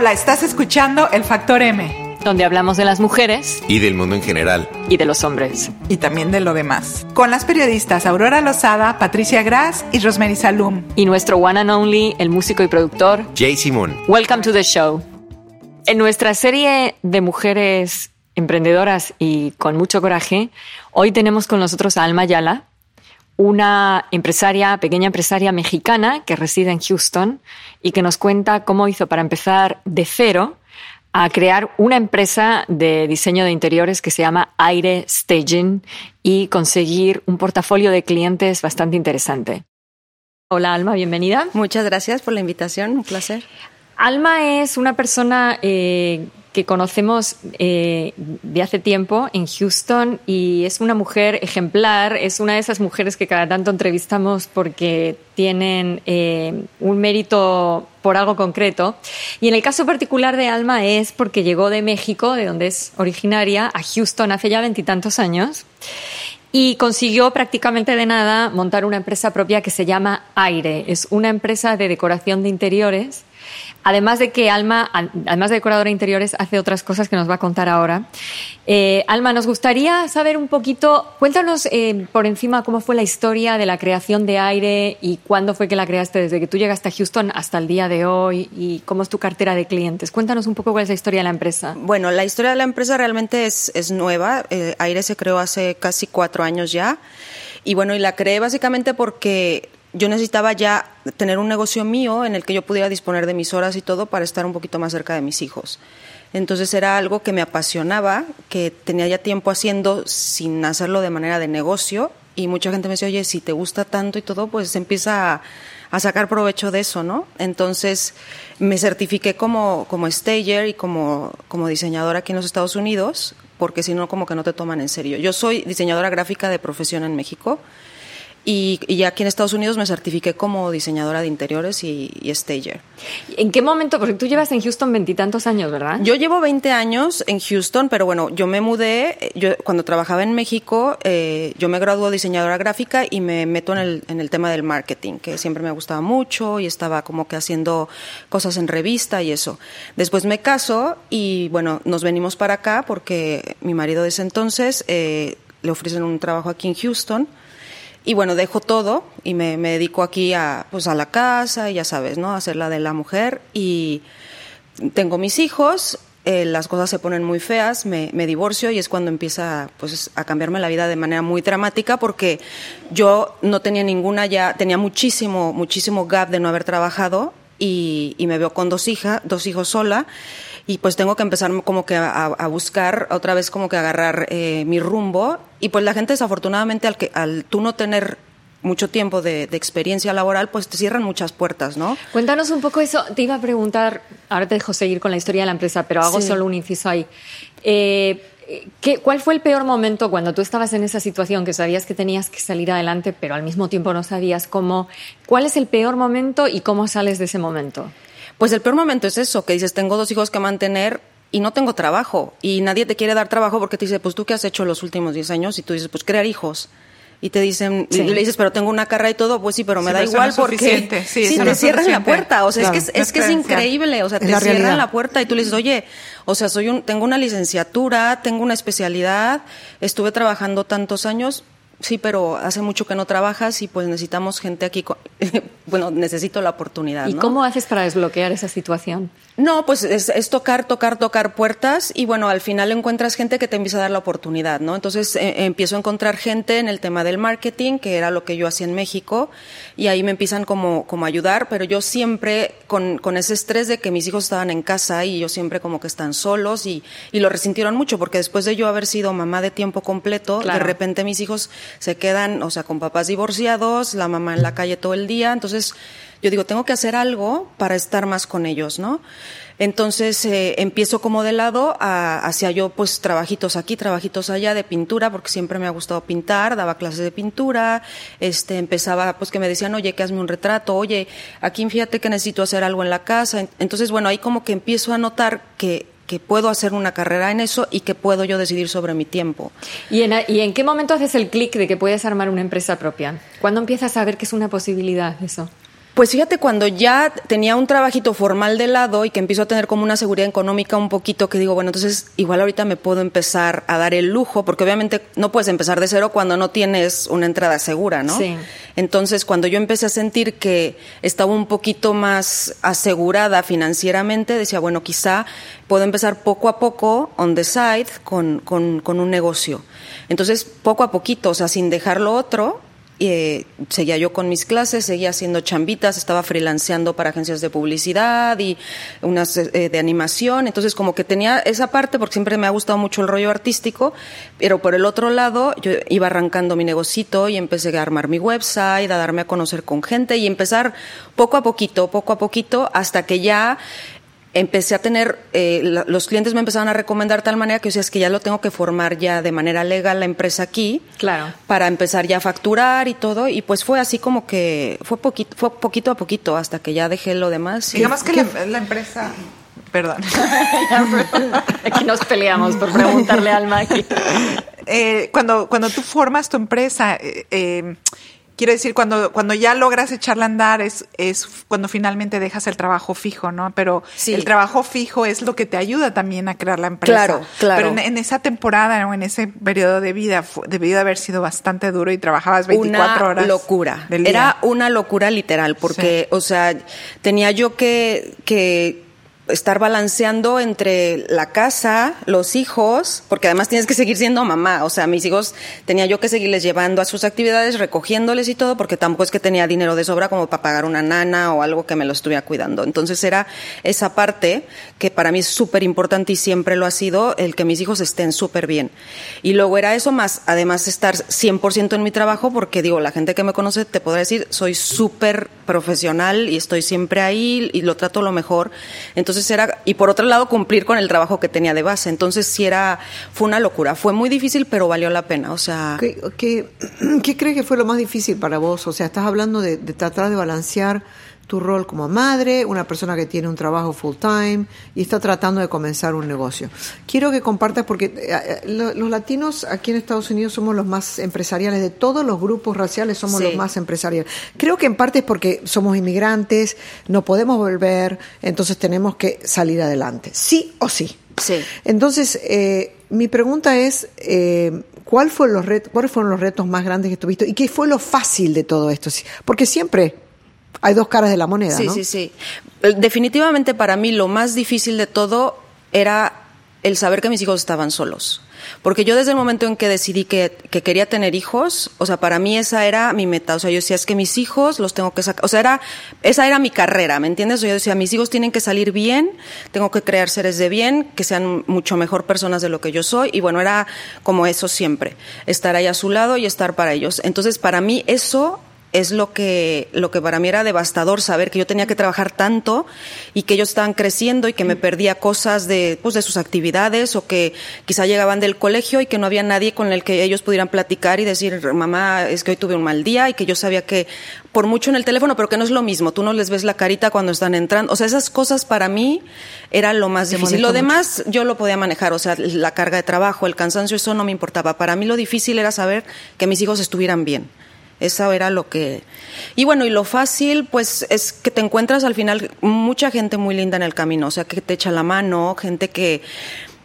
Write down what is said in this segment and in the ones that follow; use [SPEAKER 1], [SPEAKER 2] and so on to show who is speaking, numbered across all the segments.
[SPEAKER 1] Hola, estás escuchando El Factor M.
[SPEAKER 2] Donde hablamos de las mujeres.
[SPEAKER 3] Y del mundo en general.
[SPEAKER 2] Y de los hombres.
[SPEAKER 1] Y también de lo demás. Con las periodistas Aurora Lozada, Patricia Gras y Rosemary Salum.
[SPEAKER 2] Y nuestro one and only, el músico y productor.
[SPEAKER 3] Jay Simón.
[SPEAKER 2] Welcome to the show. En nuestra serie de mujeres emprendedoras y con mucho coraje, hoy tenemos con nosotros a Alma Yala, una empresaria, pequeña empresaria mexicana que reside en Houston y que nos cuenta cómo hizo para empezar de cero a crear una empresa de diseño de interiores que se llama Aire Staging y conseguir un portafolio de clientes bastante interesante. Hola Alma, bienvenida.
[SPEAKER 4] Muchas gracias por la invitación, un placer.
[SPEAKER 2] Alma es una persona eh, que conocemos eh, de hace tiempo en Houston y es una mujer ejemplar, es una de esas mujeres que cada tanto entrevistamos porque tienen eh, un mérito por algo concreto. Y en el caso particular de Alma es porque llegó de México, de donde es originaria, a Houston hace ya veintitantos años y consiguió prácticamente de nada montar una empresa propia que se llama Aire. Es una empresa de decoración de interiores Además de que Alma, además de decoradora de interiores, hace otras cosas que nos va a contar ahora. Eh, Alma, nos gustaría saber un poquito, cuéntanos eh, por encima cómo fue la historia de la creación de Aire y cuándo fue que la creaste, desde que tú llegaste a Houston hasta el día de hoy y cómo es tu cartera de clientes. Cuéntanos un poco cuál es la historia de la empresa.
[SPEAKER 4] Bueno, la historia de la empresa realmente es, es nueva. Eh, Aire se creó hace casi cuatro años ya. Y bueno, y la creé básicamente porque yo necesitaba ya tener un negocio mío en el que yo pudiera disponer de mis horas y todo para estar un poquito más cerca de mis hijos. Entonces era algo que me apasionaba, que tenía ya tiempo haciendo sin hacerlo de manera de negocio y mucha gente me decía, oye, si te gusta tanto y todo, pues empieza a, sacar provecho de eso, ¿no? Entonces me certifiqué como, como stager y como, como diseñadora aquí en los Estados Unidos, porque si no, como que no te toman en serio. Yo soy diseñadora gráfica de profesión en México y, y, aquí en Estados Unidos me certifiqué como diseñadora de interiores y, y, stager.
[SPEAKER 2] ¿En qué momento? Porque tú llevas en Houston veintitantos años, ¿verdad?
[SPEAKER 4] Yo llevo 20 años en Houston, pero bueno, yo me mudé, yo cuando trabajaba en México, eh, yo me gradué diseñadora gráfica y me meto en el, en el tema del marketing, que siempre me gustaba mucho y estaba como que haciendo cosas en revista y eso. Después me caso y bueno, nos venimos para acá porque mi marido de ese entonces eh, le ofrecen un trabajo aquí en Houston y bueno, dejo todo y me, me, dedico aquí a, pues a la casa y ya sabes, ¿no? A hacer la de la mujer. Y tengo mis hijos, eh, las cosas se ponen muy feas, me, me, divorcio y es cuando empieza pues, a cambiarme la vida de manera muy dramática porque yo no tenía ninguna ya, tenía muchísimo, muchísimo gap de no haber trabajado y, y me veo con dos hijas, dos hijos sola y pues tengo que empezar como que a, a buscar otra vez como que agarrar eh, mi rumbo y pues la gente desafortunadamente al que al tú no tener mucho tiempo de, de, experiencia laboral, pues te cierran muchas puertas, ¿no?
[SPEAKER 2] Cuéntanos un poco eso. Te iba a preguntar, ahora te dejo seguir con la historia de la empresa, pero hago sí. solo un inciso ahí. Eh, ¿qué, ¿Cuál fue el peor momento cuando tú estabas en esa situación que sabías que tenías que salir adelante, pero al mismo tiempo no sabías cómo? ¿Cuál es el peor momento y cómo sales de ese momento?
[SPEAKER 4] Pues el peor momento es eso, que dices, tengo dos hijos que mantener y no tengo trabajo. Y nadie te quiere dar trabajo porque te dice, pues tú qué has hecho los últimos 10 años y tú dices, pues crear hijos. Y te dicen, sí. y le dices, pero tengo una carrera y todo, pues sí, pero me sí, da
[SPEAKER 1] pero
[SPEAKER 4] igual
[SPEAKER 1] no
[SPEAKER 4] porque
[SPEAKER 1] sí,
[SPEAKER 4] sí, te cierran la puerta. O sea, claro, es que es, es, que es increíble. O sea, te la cierran realidad. la puerta y tú le dices, oye, o sea, soy un, tengo una licenciatura, tengo una especialidad, estuve trabajando tantos años, Sí, pero hace mucho que no trabajas y pues necesitamos gente aquí. bueno, necesito la oportunidad.
[SPEAKER 2] ¿Y
[SPEAKER 4] ¿no?
[SPEAKER 2] cómo haces para desbloquear esa situación?
[SPEAKER 4] No, pues es, es, tocar, tocar, tocar puertas y bueno, al final encuentras gente que te empieza a dar la oportunidad, ¿no? Entonces eh, empiezo a encontrar gente en el tema del marketing, que era lo que yo hacía en México, y ahí me empiezan como, como a ayudar, pero yo siempre con, con ese estrés de que mis hijos estaban en casa y yo siempre como que están solos y, y lo resintieron mucho, porque después de yo haber sido mamá de tiempo completo, claro. de repente mis hijos se quedan, o sea, con papás divorciados, la mamá en la calle todo el día, entonces yo digo, tengo que hacer algo para estar más con ellos, ¿no? Entonces eh, empiezo como de lado a, hacia yo pues trabajitos aquí, trabajitos allá de pintura, porque siempre me ha gustado pintar, daba clases de pintura, este, empezaba pues que me decían, oye, que hazme un retrato, oye, aquí fíjate que necesito hacer algo en la casa. Entonces, bueno, ahí como que empiezo a notar que que puedo hacer una carrera en eso y que puedo yo decidir sobre mi tiempo.
[SPEAKER 2] ¿Y en, y en qué momento haces el clic de que puedes armar una empresa propia? ¿Cuándo empiezas a ver que es una posibilidad eso?
[SPEAKER 4] Pues fíjate, cuando ya tenía un trabajito formal de lado y que empiezo a tener como una seguridad económica un poquito, que digo, bueno, entonces igual ahorita me puedo empezar a dar el lujo, porque obviamente no puedes empezar de cero cuando no tienes una entrada segura, ¿no?
[SPEAKER 2] Sí.
[SPEAKER 4] Entonces, cuando yo empecé a sentir que estaba un poquito más asegurada financieramente, decía, bueno, quizá puedo empezar poco a poco, on the side, con, con, con un negocio. Entonces, poco a poquito, o sea, sin dejar lo otro, eh, seguía yo con mis clases, seguía haciendo chambitas, estaba freelanceando para agencias de publicidad y unas eh, de animación, entonces como que tenía esa parte porque siempre me ha gustado mucho el rollo artístico, pero por el otro lado yo iba arrancando mi negocito y empecé a armar mi website, a darme a conocer con gente y empezar poco a poquito, poco a poquito, hasta que ya empecé a tener, eh, la- los clientes me empezaron a recomendar de tal manera que yo decía, es que ya lo tengo que formar ya de manera legal la empresa aquí.
[SPEAKER 2] Claro.
[SPEAKER 4] Para empezar ya a facturar y todo. Y pues fue así como que, fue poquito, fue poquito a poquito hasta que ya dejé lo demás.
[SPEAKER 1] Digamos que la, la empresa. Perdón.
[SPEAKER 2] Aquí nos peleamos por preguntarle al Maki.
[SPEAKER 1] Eh, cuando, cuando tú formas tu empresa, eh, eh, quiero decir, cuando, cuando ya logras echarla a andar, es, es cuando finalmente dejas el trabajo fijo, ¿no? Pero
[SPEAKER 4] Sí.
[SPEAKER 1] el trabajo fijo es lo que te ayuda también a crear la empresa.
[SPEAKER 4] Claro, claro.
[SPEAKER 1] Pero en, en esa temporada o en ese periodo de vida, debió de haber sido bastante duro y trabajabas 24
[SPEAKER 4] una
[SPEAKER 1] horas.
[SPEAKER 4] locura.
[SPEAKER 1] del día.
[SPEAKER 4] Era una locura literal, porque, o sea, tenía yo que, que estar balanceando entre la casa, los hijos, porque además tienes que seguir siendo mamá. O sea, mis hijos tenía yo que seguirles llevando a sus actividades, recogiéndoles y todo, porque tampoco es que tenía dinero de sobra como para pagar una nana o algo que me lo estuviera cuidando. Entonces era esa parte que para mí es súper importante y siempre lo ha sido, el que mis hijos estén súper bien. Y luego era eso más, además estar 100% en mi trabajo, porque digo, la gente que me conoce te podrá decir, soy súper profesional y estoy siempre ahí y lo trato lo mejor. Entonces era, y por otro lado, cumplir con el trabajo que tenía de base. Entonces sí era, fue una locura. Fue muy difícil, pero valió la pena. O sea,
[SPEAKER 3] ¿Qué, qué, crees que fue lo más difícil para vos? O sea, estás hablando de tratar de balancear tu rol como madre, una persona que tiene un trabajo full time y está tratando de comenzar un negocio. Quiero que compartas, porque eh, eh, lo- los latinos aquí en Estados Unidos somos los más empresariales, de todos los grupos raciales somos
[SPEAKER 4] Sí.
[SPEAKER 3] los más empresariales. Creo que en parte es porque somos inmigrantes, no podemos volver, entonces tenemos que salir adelante, sí o sí.
[SPEAKER 4] Sí.
[SPEAKER 3] Entonces, eh, mi pregunta es, eh, ¿cuál fue los ret- ¿cuáles fueron los retos más grandes que tuviste y qué fue lo fácil de todo esto? Porque siempre hay dos caras de la moneda,
[SPEAKER 4] Sí,
[SPEAKER 3] ¿no?
[SPEAKER 4] sí, sí. Eh, Definitivamente para mí lo más difícil de todo era el saber que mis hijos estaban solos. Porque yo desde el momento en que decidí que, que quería tener hijos, o sea, para mí esa era mi meta. O sea, yo decía, es que mis hijos los tengo que sacar. O sea, era, esa era mi carrera, ¿me entiendes? Yo decía, mis hijos tienen que salir bien, tengo que crear seres de bien, que sean mucho mejor personas de lo que yo soy. Y bueno, era como eso siempre, estar ahí a su lado y estar para ellos. Entonces, para mí eso es lo que, lo que para mí era devastador saber que yo tenía que trabajar tanto y que ellos estaban creciendo y que me perdía cosas de, pues, de sus actividades o que quizá llegaban del colegio y que no había nadie con el que ellos pudieran platicar y decir, mamá, es que hoy tuve un mal día y que yo sabía que por mucho en el teléfono, pero que no es lo mismo, tú no les ves la carita cuando están entrando. O sea, esas cosas para mí era lo más difícil. Lo
[SPEAKER 3] mucho.
[SPEAKER 4] demás yo lo podía manejar, o sea, la carga de trabajo, el cansancio, eso no me importaba. Para mí lo difícil era saber que mis hijos estuvieran bien. Eso era lo que... Y bueno, y lo fácil, pues es que te encuentras al final mucha gente muy linda en el camino, o sea, que te echa la mano, gente que...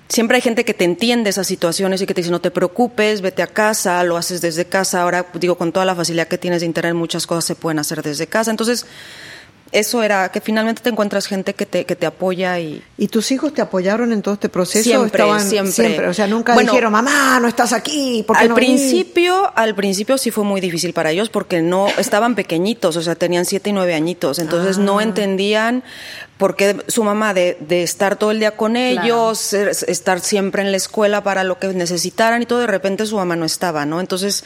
[SPEAKER 4] Siempre hay gente que te entiende esas situaciones y que te dice, no te preocupes, vete a casa, lo haces desde casa. Ahora, digo, con toda la facilidad que tienes de internet, muchas cosas se pueden hacer desde casa. Entonces, eso era, que finalmente te encuentras gente que te, que te apoya y,
[SPEAKER 3] ¿Y tus hijos te apoyaron en todo este proceso?
[SPEAKER 4] Siempre,
[SPEAKER 3] ¿Estaban
[SPEAKER 4] siempre.
[SPEAKER 3] O sea, nunca
[SPEAKER 4] Bueno,
[SPEAKER 3] dijeron, mamá, no estás aquí. ¿por qué
[SPEAKER 4] al
[SPEAKER 3] no venís?"
[SPEAKER 4] principio, al principio sí fue muy difícil para ellos porque no estaban pequeñitos, o sea, tenían siete y nueve añitos, entonces no
[SPEAKER 3] Ah.
[SPEAKER 4] entendían por qué su mamá de, de estar todo el día con ellos, estar siempre en la escuela para lo que necesitaran y todo, de repente su mamá no estaba, ¿no? Entonces,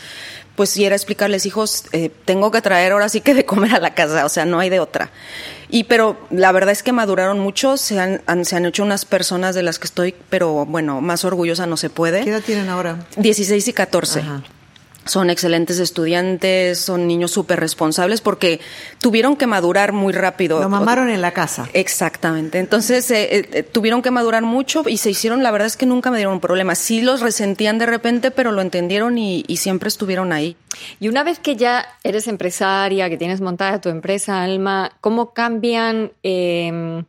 [SPEAKER 4] pues sí era explicarles, hijos, eh, tengo que traer ahora sí que de comer a la casa, o sea, no hay de otra. Y pero la verdad es que maduraron mucho, se han, han- se han hecho unas personas de las que estoy, pero bueno, más orgullosa no se puede.
[SPEAKER 3] ¿Qué edad tienen ahora?
[SPEAKER 4] 16 y 14.
[SPEAKER 3] Ajá.
[SPEAKER 4] Son excelentes estudiantes, son niños súper responsables porque tuvieron que madurar muy rápido.
[SPEAKER 3] Lo mamaron en la casa.
[SPEAKER 4] Exactamente. Entonces eh, eh, tuvieron que madurar mucho y se hicieron, la verdad es que nunca me dieron un problema. Sí los resentían de repente, pero lo entendieron y, y siempre estuvieron ahí.
[SPEAKER 2] Y una vez que ya eres empresaria, que tienes montada tu empresa, Alma, ¿cómo cambian? Eh,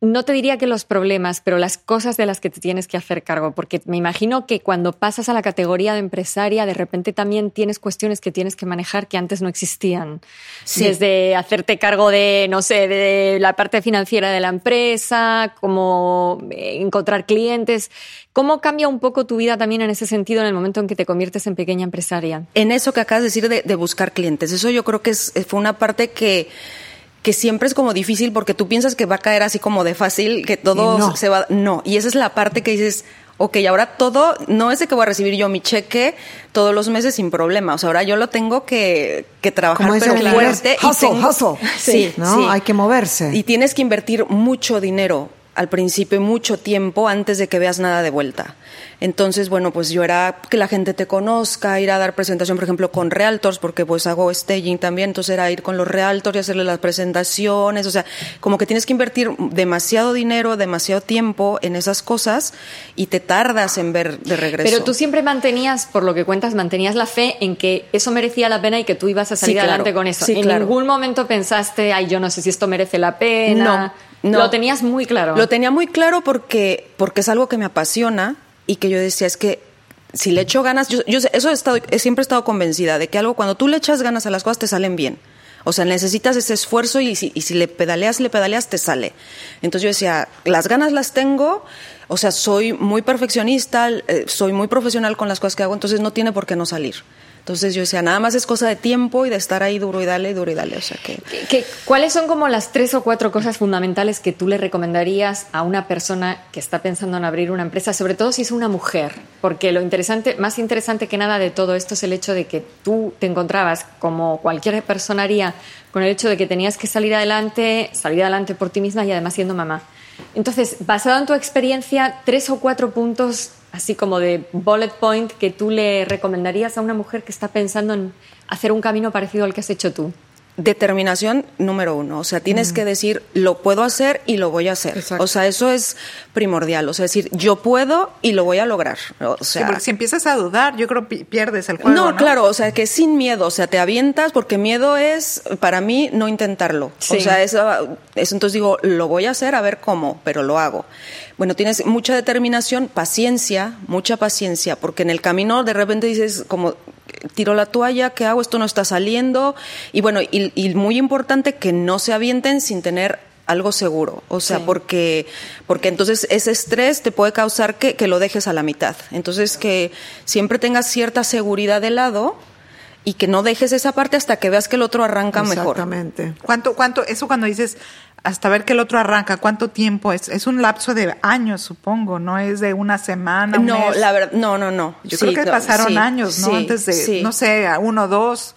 [SPEAKER 2] no te diría que los problemas, pero las cosas de las que te tienes que hacer cargo, porque me imagino que cuando pasas a la categoría de empresaria, de repente también tienes cuestiones que tienes que manejar que antes no existían.
[SPEAKER 4] Sí.
[SPEAKER 2] Desde hacerte cargo de, no sé, de la parte financiera de la empresa, como eh, encontrar clientes. ¿Cómo cambia un poco tu vida también en ese sentido en el momento en que te conviertes en pequeña empresaria?
[SPEAKER 4] En eso que acabas de decir de, de buscar clientes, eso yo creo que es, fue una parte que que siempre es como difícil porque tú piensas que va a caer así como de fácil, que todo
[SPEAKER 3] no.
[SPEAKER 4] se va. No, y esa es la parte que dices, ok, ahora todo, no es de que voy a recibir yo mi cheque todos los meses sin problema. O sea, ahora yo lo tengo que, que trabajar pero fuerte. y
[SPEAKER 3] hustle,
[SPEAKER 4] tengo-
[SPEAKER 3] hustle.
[SPEAKER 4] Sí,
[SPEAKER 3] ¿no?
[SPEAKER 4] sí.
[SPEAKER 3] Hay que moverse.
[SPEAKER 4] Y tienes que invertir mucho dinero al principio mucho tiempo antes de que veas nada de vuelta. Entonces, bueno, pues yo era que la gente te conozca, ir a dar presentación, por ejemplo, con realtors, porque pues hago staging también, entonces era ir con los realtors y hacerles las presentaciones, o sea, como que tienes que invertir demasiado dinero, demasiado tiempo en esas cosas y te tardas en ver de regreso.
[SPEAKER 2] Pero tú siempre mantenías, por lo que cuentas, mantenías la fe en que eso merecía la pena y que tú ibas a salir
[SPEAKER 4] Sí, claro.
[SPEAKER 2] adelante con eso.
[SPEAKER 4] Sí,
[SPEAKER 2] en
[SPEAKER 4] claro.
[SPEAKER 2] ningún momento pensaste, ay, yo no sé si esto merece la pena.
[SPEAKER 4] No, no.
[SPEAKER 2] Lo tenías muy claro.
[SPEAKER 4] Lo tenía muy claro porque, porque es algo que me apasiona y que yo decía, es que si le echo ganas, yo, yo eso he, estado, he siempre he estado convencida de que algo, cuando tú le echas ganas a las cosas, te salen bien. O sea, necesitas ese esfuerzo y si, y si le pedaleas, le pedaleas, te sale. Entonces yo decía, las ganas las tengo, o sea, soy muy perfeccionista, eh, soy muy profesional con las cosas que hago, entonces no tiene por qué no salir. Entonces yo decía, nada más es cosa de tiempo y de estar ahí duro y dale, duro y dale. O sea que...
[SPEAKER 2] ¿Qué- cuáles son como las tres o cuatro cosas fundamentales que tú le recomendarías a una persona que está pensando en abrir una empresa, sobre todo si es una mujer? Porque lo interesante, más interesante que nada de todo esto es el hecho de que tú te encontrabas, como cualquier persona haría, con el hecho de que tenías que salir adelante, salir adelante por ti misma y además siendo mamá. Entonces, basado en tu experiencia, tres o cuatro puntos así como de bullet point que tú le recomendarías a una mujer que está pensando en hacer un camino parecido al que has hecho tú.
[SPEAKER 4] Determinación número uno, o sea, tienes que decir, lo puedo hacer y lo voy a hacer.
[SPEAKER 3] Exacto.
[SPEAKER 4] O sea, eso es primordial, o sea, decir, yo puedo y lo voy a lograr. O
[SPEAKER 1] Sí,
[SPEAKER 4] sea,
[SPEAKER 1] porque si empiezas a dudar, yo creo que pierdes el juego.
[SPEAKER 4] no,
[SPEAKER 1] No,
[SPEAKER 4] claro, o sea, que sin miedo, o sea, te avientas porque miedo es, para mí, no intentarlo.
[SPEAKER 2] Sí.
[SPEAKER 4] O sea, eso, eso entonces digo, lo voy a hacer a ver cómo, pero lo hago. Bueno, tienes mucha determinación, paciencia, mucha paciencia, porque en el camino de repente dices como, tiro la toalla, ¿qué hago? Esto no está saliendo. Y bueno, y, y muy importante que no se avienten sin tener algo seguro, o sea,
[SPEAKER 2] Sí.
[SPEAKER 4] porque, porque entonces ese estrés te puede causar que, que lo dejes a la mitad. Entonces que siempre tengas cierta seguridad de lado y que no dejes esa parte hasta que veas que el otro arranca mejor.
[SPEAKER 3] Exactamente.
[SPEAKER 1] ¿Cuánto, cuánto, eso cuando dices hasta ver que el otro arranca, cuánto tiempo es? Es un lapso de años, supongo, no es de una semana, un
[SPEAKER 4] No,
[SPEAKER 1] mes.
[SPEAKER 4] la verdad, no, no, no.
[SPEAKER 1] Yo
[SPEAKER 4] Sí,
[SPEAKER 1] creo que
[SPEAKER 4] no,
[SPEAKER 1] pasaron
[SPEAKER 4] sí,
[SPEAKER 1] años, ¿no?
[SPEAKER 4] sí,
[SPEAKER 1] Antes de, no sé, uno, dos,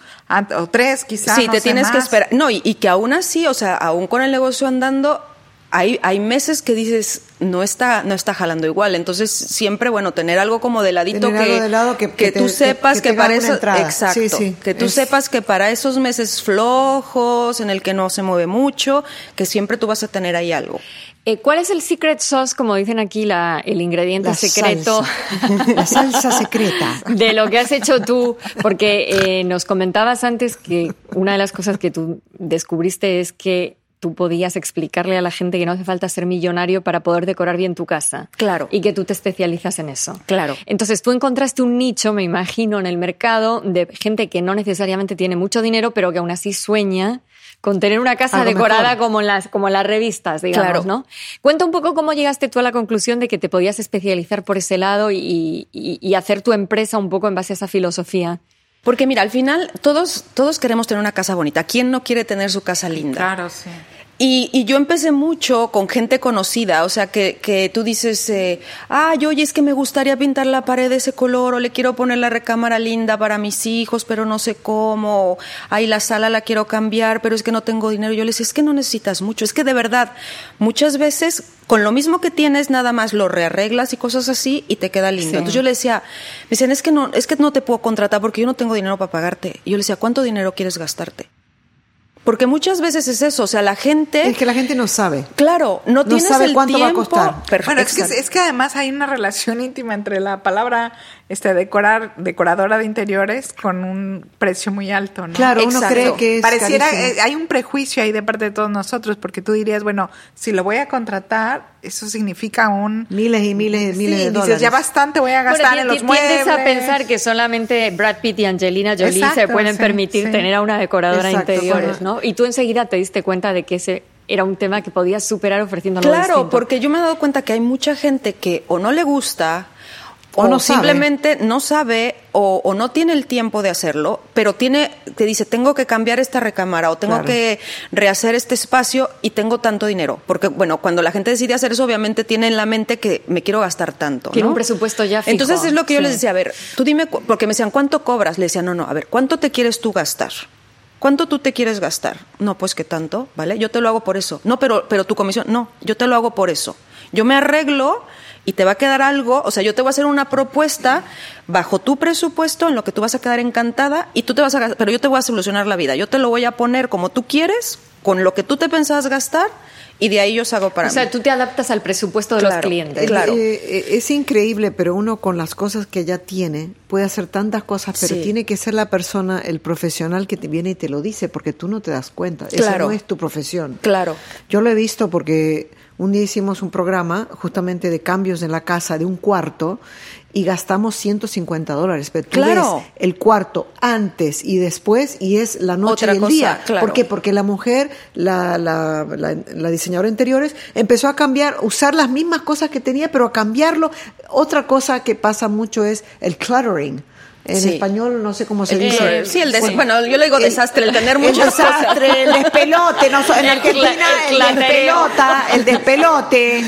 [SPEAKER 1] o tres quizás.
[SPEAKER 4] Sí,
[SPEAKER 1] no
[SPEAKER 4] te tienes que esperar. No, y, y que aún así, o sea, aún con el negocio andando, hay, hay meses que dices, no está, no está jalando igual. Entonces, siempre, bueno, tener algo como de ladito
[SPEAKER 3] Tener
[SPEAKER 4] que,
[SPEAKER 3] algo de lado que- que te-
[SPEAKER 4] tú sepas
[SPEAKER 3] que- que
[SPEAKER 4] que, para eso, exacto,
[SPEAKER 3] Sí, sí,
[SPEAKER 4] que tú
[SPEAKER 3] es-
[SPEAKER 4] sepas que para esos meses flojos, en el que no se mueve mucho, que siempre tú vas a tener ahí algo.
[SPEAKER 2] Eh, ¿Cuál es el secret sauce, como dicen aquí, la, el ingrediente
[SPEAKER 3] La
[SPEAKER 2] secreto
[SPEAKER 3] salsa. La salsa secreta.
[SPEAKER 2] de lo que has hecho tú? Porque eh, nos comentabas antes que una de las cosas que tú descubriste es que tú podías explicarle a la gente que no hace falta ser millonario para poder decorar bien tu casa.
[SPEAKER 4] Claro.
[SPEAKER 2] Y que tú te especializas en eso.
[SPEAKER 4] Claro.
[SPEAKER 2] Entonces tú encontraste un nicho, me imagino, en el mercado de gente que no necesariamente tiene mucho dinero, pero que aún así sueña con tener una casa decorada
[SPEAKER 3] mejor.
[SPEAKER 2] como en las como en las revistas, digamos,
[SPEAKER 4] Claro.
[SPEAKER 2] ¿no? Cuenta un poco cómo llegaste tú a la conclusión de que te podías especializar por ese lado y, y- y hacer tu empresa un poco en base a esa filosofía.
[SPEAKER 4] Porque mira, al final todos, todos queremos tener una casa bonita. ¿Quién no quiere tener su casa linda?
[SPEAKER 1] Claro, sí.
[SPEAKER 4] Y, y, yo empecé mucho con gente conocida, o sea, que, que tú dices, eh, ah, oye, es que me gustaría pintar la pared de ese color, o le quiero poner la recámara linda para mis hijos, pero no sé cómo, ahí la sala la quiero cambiar, pero es que no tengo dinero. Yo les decía, es que no necesitas mucho, es que de verdad, muchas veces con lo mismo que tienes, nada más lo rearreglas y cosas así y te queda lindo. Sí. Entonces yo le decía, me decían, es que no, es que no te puedo contratar porque yo no tengo dinero para pagarte. Y yo le decía, ¿cuánto dinero quieres gastarte? Porque muchas veces es eso, o sea, la gente...
[SPEAKER 3] Es que la gente no sabe.
[SPEAKER 4] Claro, no,
[SPEAKER 3] no
[SPEAKER 4] tienes
[SPEAKER 3] sabe
[SPEAKER 4] el
[SPEAKER 3] cuánto
[SPEAKER 4] tiempo.
[SPEAKER 3] va a costar.
[SPEAKER 1] Perfecto. Bueno, es que, es que además hay una relación íntima entre la palabra este decorar decoradora de interiores con un precio muy alto, ¿no?
[SPEAKER 3] Claro, uno cree que es
[SPEAKER 1] Pareciera,
[SPEAKER 3] carísimo.
[SPEAKER 1] eh, hay un prejuicio ahí de parte de todos nosotros, porque tú dirías, bueno, si lo voy a contratar, eso significa un...
[SPEAKER 3] Miles y miles y miles
[SPEAKER 1] Sí,
[SPEAKER 3] de
[SPEAKER 1] dices,
[SPEAKER 3] dólares.
[SPEAKER 1] ya bastante voy a gastar
[SPEAKER 2] Bueno,
[SPEAKER 1] en los muebles.
[SPEAKER 2] tiendes a pensar que solamente Brad Pitt y Angelina Jolie
[SPEAKER 1] Exacto,
[SPEAKER 2] se pueden
[SPEAKER 1] sí,
[SPEAKER 2] permitir
[SPEAKER 1] sí.
[SPEAKER 2] tener a una decoradora de interiores. ¿no? Y tú enseguida te diste cuenta de que ese era un tema que podías superar ofreciendo algo
[SPEAKER 4] Claro,
[SPEAKER 2] distinto.
[SPEAKER 4] porque yo me he dado cuenta que hay mucha gente que o no le gusta
[SPEAKER 3] O
[SPEAKER 4] o,
[SPEAKER 3] no sabe.
[SPEAKER 4] simplemente no sabe o, o no tiene el tiempo de hacerlo, pero tiene, te dice, tengo que cambiar esta recámara o tengo
[SPEAKER 3] Claro.
[SPEAKER 4] que rehacer este espacio y tengo tanto dinero. Porque, bueno, cuando la gente decide hacer eso, obviamente tiene en la mente que me quiero gastar tanto.
[SPEAKER 2] Tiene
[SPEAKER 4] ¿no?
[SPEAKER 2] un presupuesto ya fijo.
[SPEAKER 4] Entonces es lo que yo
[SPEAKER 2] Sí.
[SPEAKER 4] les decía, a ver, tú dime, porque me decían, ¿cuánto cobras? Le decía, no, no, a ver, ¿cuánto te quieres tú gastar? ¿Cuánto tú te quieres gastar? No, pues que tanto, ¿vale? Yo te lo hago por eso. No, pero, pero tu comisión, no, yo te lo hago por eso. Yo me arreglo y te va a quedar algo, o sea, yo te voy a hacer una propuesta bajo tu presupuesto en lo que tú vas a quedar encantada y tú te vas a gastar, pero yo te voy a solucionar la vida. Yo te lo voy a poner como tú quieres, con lo que tú te pensabas gastar y de ahí yo hago para
[SPEAKER 2] O sea,
[SPEAKER 4] mí.
[SPEAKER 2] tú te adaptas al presupuesto de los
[SPEAKER 4] Claro,
[SPEAKER 2] clientes.
[SPEAKER 4] claro.
[SPEAKER 3] Eh, eh, es increíble, pero uno con las cosas que ya tiene puede hacer tantas cosas, pero
[SPEAKER 4] Sí.
[SPEAKER 3] tiene que ser la persona, el profesional que te viene y te lo dice, porque tú no te das cuenta. Esa
[SPEAKER 4] Claro.
[SPEAKER 3] no es tu profesión.
[SPEAKER 4] Claro.
[SPEAKER 3] Yo lo he visto porque un día hicimos un programa justamente de cambios en la casa de un cuarto y gastamos 150 dólares. Pero tú
[SPEAKER 4] Claro.
[SPEAKER 3] ves el cuarto antes y después y es la noche
[SPEAKER 4] Otra
[SPEAKER 3] y el
[SPEAKER 4] cosa,
[SPEAKER 3] día.
[SPEAKER 4] claro.
[SPEAKER 3] ¿Por qué? Porque la mujer, la, la, la, la diseñadora de interiores, empezó a cambiar, usar las mismas cosas que tenía, pero a cambiarlo. Otra cosa que pasa mucho es el cluttering. En
[SPEAKER 4] Sí.
[SPEAKER 3] español no sé cómo se
[SPEAKER 2] El
[SPEAKER 3] dice.
[SPEAKER 4] Sí, el
[SPEAKER 3] Bueno,
[SPEAKER 4] bueno, yo le digo
[SPEAKER 3] el-
[SPEAKER 4] desastre, el tener
[SPEAKER 3] el
[SPEAKER 4] muchas cosas.
[SPEAKER 3] desastre, el despelote, no, en
[SPEAKER 2] El
[SPEAKER 3] Argentina
[SPEAKER 2] el
[SPEAKER 3] el,
[SPEAKER 2] clateo.
[SPEAKER 3] despelota, el despelote,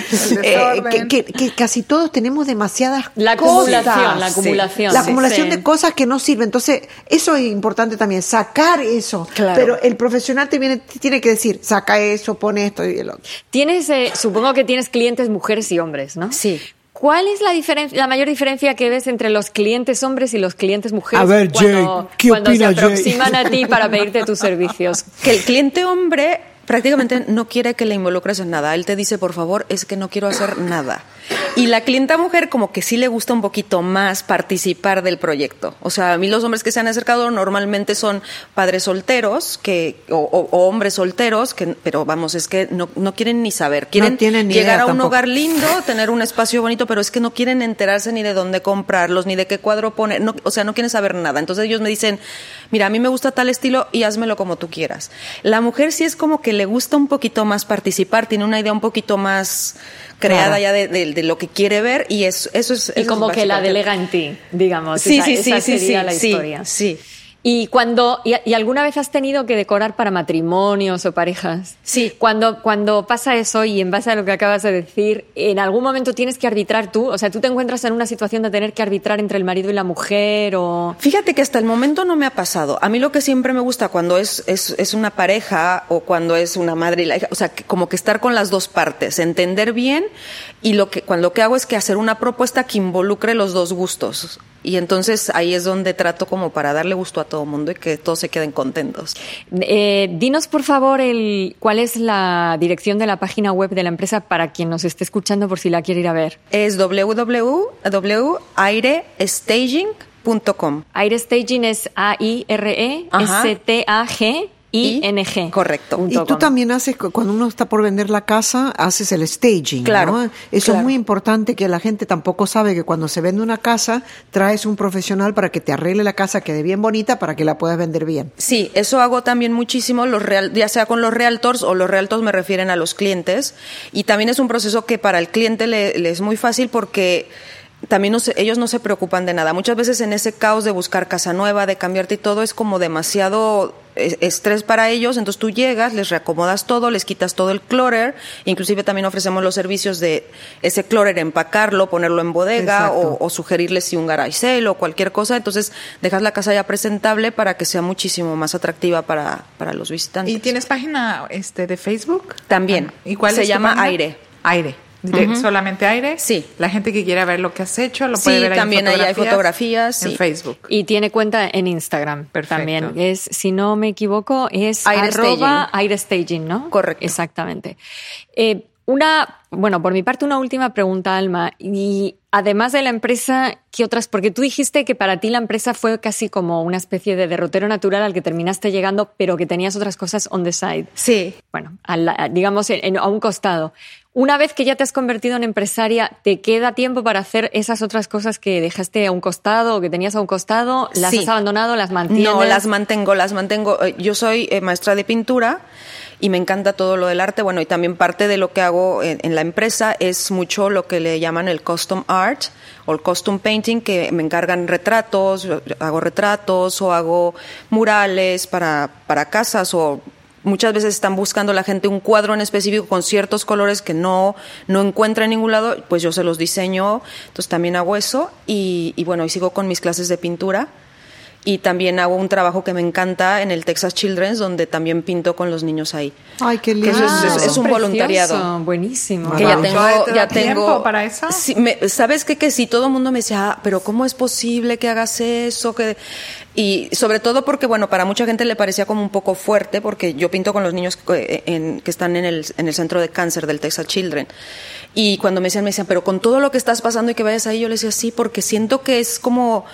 [SPEAKER 3] eh, que, que- que casi todos tenemos demasiadas
[SPEAKER 2] La
[SPEAKER 3] cosas.
[SPEAKER 2] acumulación, la
[SPEAKER 3] Sí.
[SPEAKER 2] acumulación.
[SPEAKER 3] La acumulación
[SPEAKER 2] sí.
[SPEAKER 3] de cosas que no sirven. Entonces, eso es importante también, sacar eso.
[SPEAKER 4] Claro.
[SPEAKER 3] Pero el profesional te viene, te tiene que decir, saca eso, pone esto y el otro.
[SPEAKER 2] Tienes, eh, supongo que tienes clientes mujeres y hombres, ¿no?
[SPEAKER 4] Sí.
[SPEAKER 2] ¿Cuál es la diferencia, la mayor diferencia que ves entre los clientes hombres y los clientes mujeres
[SPEAKER 5] A ver,
[SPEAKER 2] cuando,
[SPEAKER 5] Jay, ¿qué
[SPEAKER 2] cuando se
[SPEAKER 5] Jay?
[SPEAKER 2] aproximan a ti para pedirte tus servicios?
[SPEAKER 4] Que el cliente hombre prácticamente no quiere que le involucres en nada. Él te dice, por favor, es que no quiero hacer nada. Y la clienta mujer como que sí le gusta un poquito más participar del proyecto. O sea, a mí los hombres que se han acercado normalmente son padres solteros que o, o- o hombres solteros, que, pero vamos, es que no, no quieren ni saber. Quieren
[SPEAKER 3] tienen ni
[SPEAKER 4] llegar
[SPEAKER 3] idea
[SPEAKER 4] a un
[SPEAKER 3] tampoco.
[SPEAKER 4] hogar lindo, tener un espacio bonito, pero es que no quieren enterarse ni de dónde comprarlos, ni de qué cuadro poner, no, o sea, no quieren saber nada. Entonces ellos me dicen, mira, a mí me gusta tal estilo y házmelo como tú quieras. La mujer sí es como que le gusta un poquito más participar, tiene una idea un poquito más creada
[SPEAKER 3] Claro.
[SPEAKER 4] ya de, de- de lo que quiere ver y eso, eso es...
[SPEAKER 2] Y como
[SPEAKER 4] es
[SPEAKER 2] que la delega en ti, digamos.
[SPEAKER 4] Sí,
[SPEAKER 2] esa,
[SPEAKER 4] sí, sí,
[SPEAKER 2] esa
[SPEAKER 4] sí,
[SPEAKER 2] sería
[SPEAKER 4] sí,
[SPEAKER 2] la
[SPEAKER 4] sí,
[SPEAKER 2] historia.
[SPEAKER 4] sí.
[SPEAKER 2] Y cuando y, y alguna vez has tenido que decorar para matrimonios o parejas.
[SPEAKER 4] Sí.
[SPEAKER 2] Cuando cuando pasa eso y en base a lo que acabas de decir, en algún momento tienes que arbitrar tú, o sea, tú te encuentras en una situación de tener que arbitrar entre el marido y la mujer o
[SPEAKER 4] Fíjate que hasta el momento no me ha pasado. A mí lo que siempre me gusta cuando es, es, es una pareja o cuando es una madre y la hija, o sea, que como que estar con las dos partes, entender bien y lo que, cuando lo que hago es que hacer una propuesta que involucre los dos gustos. Y entonces ahí es donde trato como para darle gusto a todo mundo y que todos se queden contentos.
[SPEAKER 2] Eh, dinos por favor el cuál es la dirección de la página web de la empresa para quien nos esté escuchando por si la quiere ir a ver.
[SPEAKER 4] Es www.airestaging.com.
[SPEAKER 2] Aire Staging es A I R E S T A G I N G.
[SPEAKER 4] Correcto.
[SPEAKER 3] Y tú
[SPEAKER 2] com.
[SPEAKER 3] también haces, cu- cuando uno está por vender la casa, haces el staging.
[SPEAKER 4] Claro,
[SPEAKER 3] ¿no? Eso
[SPEAKER 4] claro.
[SPEAKER 3] es muy importante que la gente tampoco sabe que cuando se vende una casa, traes un profesional para que te arregle la casa, quede bien bonita, para que la puedas vender bien.
[SPEAKER 4] Sí, eso hago también muchísimo, los real, ya sea con los realtors o los realtors me refieren a los clientes. Y también es un proceso que para el cliente le, le es muy fácil porque también no se- ellos no se preocupan de nada. Muchas veces en ese caos de buscar casa nueva, de cambiarte y todo, es como demasiado estrés para ellos. Entonces tú llegas, les reacomodas todo, les quitas todo el clutter. Inclusive también ofrecemos los servicios de ese clutter, empacarlo, ponerlo en bodega o, o sugerirles si un garage sale o cualquier cosa. Entonces dejas la casa ya presentable para que sea muchísimo más atractiva para, para los visitantes.
[SPEAKER 1] ¿Y tienes página este de Facebook?
[SPEAKER 4] También.
[SPEAKER 1] Ah, ¿Y cuál
[SPEAKER 4] Se
[SPEAKER 1] es
[SPEAKER 4] llama? Aire.
[SPEAKER 1] Aire. Dire- ¿Solamente aire?
[SPEAKER 4] Sí.
[SPEAKER 1] La gente que quiera ver lo que has hecho lo
[SPEAKER 4] Sí,
[SPEAKER 1] puede ver ahí en
[SPEAKER 4] también ahí hay fotografías,
[SPEAKER 1] En
[SPEAKER 4] sí.
[SPEAKER 1] Facebook.
[SPEAKER 2] Y tiene cuenta en Instagram
[SPEAKER 1] Perfecto.
[SPEAKER 2] también. Es, si no me equivoco, es
[SPEAKER 4] Aire
[SPEAKER 2] arroba
[SPEAKER 4] Staging.
[SPEAKER 2] aire staging, ¿no?
[SPEAKER 4] Correcto.
[SPEAKER 2] Exactamente. Eh, una, bueno, por mi parte, una última pregunta, Alma. Y además de la empresa, ¿qué otras? Porque tú dijiste que para ti la empresa fue casi como una especie de derrotero natural al que terminaste llegando, pero que tenías otras cosas on the side.
[SPEAKER 4] Sí.
[SPEAKER 2] Bueno, a la- digamos en- en- a un costado. Una vez que ya te has convertido en empresaria, ¿te queda tiempo para hacer esas otras cosas que dejaste a un costado o que tenías a un costado? ¿Las
[SPEAKER 4] Sí.
[SPEAKER 2] has abandonado? ¿Las mantienes?
[SPEAKER 4] No, las mantengo, las mantengo. Eh, Yo soy eh, maestra de pintura y me encanta todo lo del arte. Bueno, y también parte de lo que hago en, en la empresa es mucho lo que le llaman el custom art o el custom painting, que me encargan retratos, hago retratos o hago murales para, para casas o muchas veces están buscando la gente un cuadro en específico con ciertos colores que no, no encuentra en ningún lado, pues yo se los diseño, entonces también hago eso y, y bueno, y sigo con mis clases de pintura y también hago un trabajo que me encanta en el Texas Children's donde también pinto con los niños ahí.
[SPEAKER 3] Ay, qué
[SPEAKER 4] Que
[SPEAKER 3] lindo.
[SPEAKER 4] eso es- es- es un
[SPEAKER 2] precioso,
[SPEAKER 4] voluntariado.
[SPEAKER 2] Buenísimo.
[SPEAKER 4] Que ya tengo,
[SPEAKER 1] ¿Todavía te da
[SPEAKER 4] ya
[SPEAKER 1] tiempo
[SPEAKER 4] tengo
[SPEAKER 1] para eso?
[SPEAKER 4] Sí, me- ¿Sabes qué? Que sí, todo el mundo me decía, "Ah, pero ¿cómo es posible que hagas eso? Que... Y sobre todo porque, bueno, para mucha gente le parecía como un poco fuerte, porque yo pinto con los niños que, en- que están en el, en el centro de cáncer del Texas Children. Y cuando me decían, me decían, pero con todo lo que estás pasando y que vayas ahí, yo les decía, sí, porque siento que es como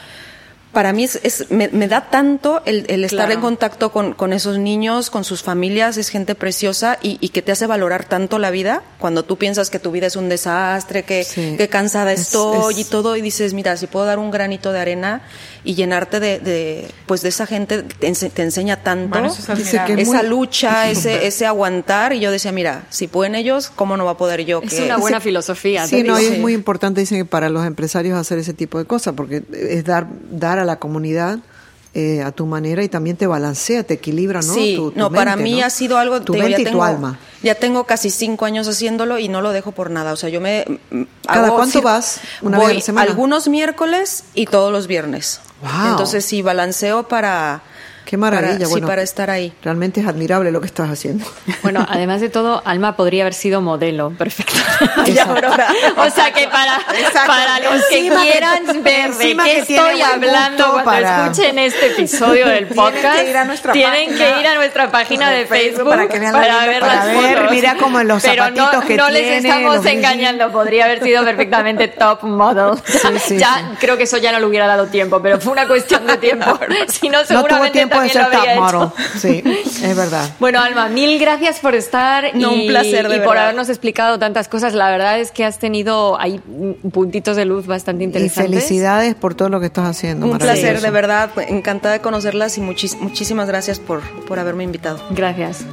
[SPEAKER 4] para mí es, es- me, me da tanto el, el estar
[SPEAKER 2] Claro.
[SPEAKER 4] en contacto con, con esos niños, con sus familias, es gente preciosa y, y que te hace valorar tanto la vida cuando tú piensas que tu vida es un desastre, que,
[SPEAKER 3] Sí.
[SPEAKER 4] que cansada
[SPEAKER 3] Es-
[SPEAKER 4] estoy
[SPEAKER 3] es-
[SPEAKER 4] y todo y dices, mira, si puedo dar un granito de arena y llenarte de, de pues de esa gente, te, ense- te enseña tanto.
[SPEAKER 1] Bueno, es
[SPEAKER 4] esa
[SPEAKER 3] muy-
[SPEAKER 4] lucha, ese, ese aguantar, y yo decía, mira, si pueden ellos, ¿cómo no va a poder yo?
[SPEAKER 2] Es
[SPEAKER 4] que-
[SPEAKER 2] una buena filosofía.
[SPEAKER 3] Sí, no, y es muy importante, dicen que para los empresarios hacer ese tipo de cosas, porque es dar, dar a la comunidad eh, a tu manera y también te balancea, te equilibra, ¿no?
[SPEAKER 4] Sí,
[SPEAKER 3] Tu- tu
[SPEAKER 4] no, para mí
[SPEAKER 3] ¿no?
[SPEAKER 4] ha sido algo.
[SPEAKER 3] Tu
[SPEAKER 4] te digo,
[SPEAKER 3] mente
[SPEAKER 4] ya
[SPEAKER 3] y
[SPEAKER 4] tengo,
[SPEAKER 3] tu alma.
[SPEAKER 4] Ya tengo casi cinco años haciéndolo y no lo dejo por nada. O sea, yo me. mm,
[SPEAKER 3] ¿Cada
[SPEAKER 4] hago
[SPEAKER 3] cuánto vas? ¿Una vez a
[SPEAKER 4] voy
[SPEAKER 3] la semana?
[SPEAKER 4] algunos miércoles y todos los viernes.
[SPEAKER 3] Wow.
[SPEAKER 4] Entonces sí, balanceo para.
[SPEAKER 3] Qué maravilla,
[SPEAKER 4] para- sí,
[SPEAKER 3] bueno.
[SPEAKER 4] para estar ahí.
[SPEAKER 3] Realmente es admirable lo que estás haciendo.
[SPEAKER 2] Bueno, además de todo, Alma podría haber sido modelo, perfecto. O sea que para,
[SPEAKER 3] Exacto.
[SPEAKER 2] para los que
[SPEAKER 3] Encima que-
[SPEAKER 2] quieran ver de qué estoy hablando cuando
[SPEAKER 3] para-
[SPEAKER 2] escuchen este episodio del
[SPEAKER 1] Tienen
[SPEAKER 2] podcast,
[SPEAKER 1] que ir a nuestra
[SPEAKER 2] tienen
[SPEAKER 1] página
[SPEAKER 2] que ir a nuestra página de
[SPEAKER 1] Facebook
[SPEAKER 2] Facebook
[SPEAKER 1] para que vean la linda-
[SPEAKER 2] ver
[SPEAKER 3] para
[SPEAKER 2] las
[SPEAKER 3] ver,
[SPEAKER 2] fotos.
[SPEAKER 3] mira como los
[SPEAKER 2] Pero
[SPEAKER 3] zapatitos
[SPEAKER 2] no,
[SPEAKER 3] que
[SPEAKER 2] no les
[SPEAKER 3] tiene,
[SPEAKER 2] estamos
[SPEAKER 3] los brillos.
[SPEAKER 2] engañando, podría haber sido perfectamente top model.
[SPEAKER 3] sí,
[SPEAKER 2] ya
[SPEAKER 3] sí.
[SPEAKER 2] creo que eso ya no le hubiera dado tiempo, pero fue una cuestión de tiempo. si no,
[SPEAKER 3] No
[SPEAKER 2] seguramente
[SPEAKER 3] tuvo tiempo de
[SPEAKER 2] también
[SPEAKER 3] ser top
[SPEAKER 2] hecho.
[SPEAKER 3] model. Sí, es verdad.
[SPEAKER 2] Bueno, Alma, mil gracias por estar
[SPEAKER 4] No,
[SPEAKER 2] y,
[SPEAKER 4] un placer, de
[SPEAKER 2] y por habernos explicado tantas cosas. La verdad es que has tenido ahí puntitos de luz bastante
[SPEAKER 3] Y
[SPEAKER 2] interesantes.
[SPEAKER 3] felicidades por todo lo que estás haciendo.
[SPEAKER 4] Un placer, de verdad. Encantada de conocerlas y muchis- muchísimas gracias por, por haberme invitado.
[SPEAKER 2] Gracias.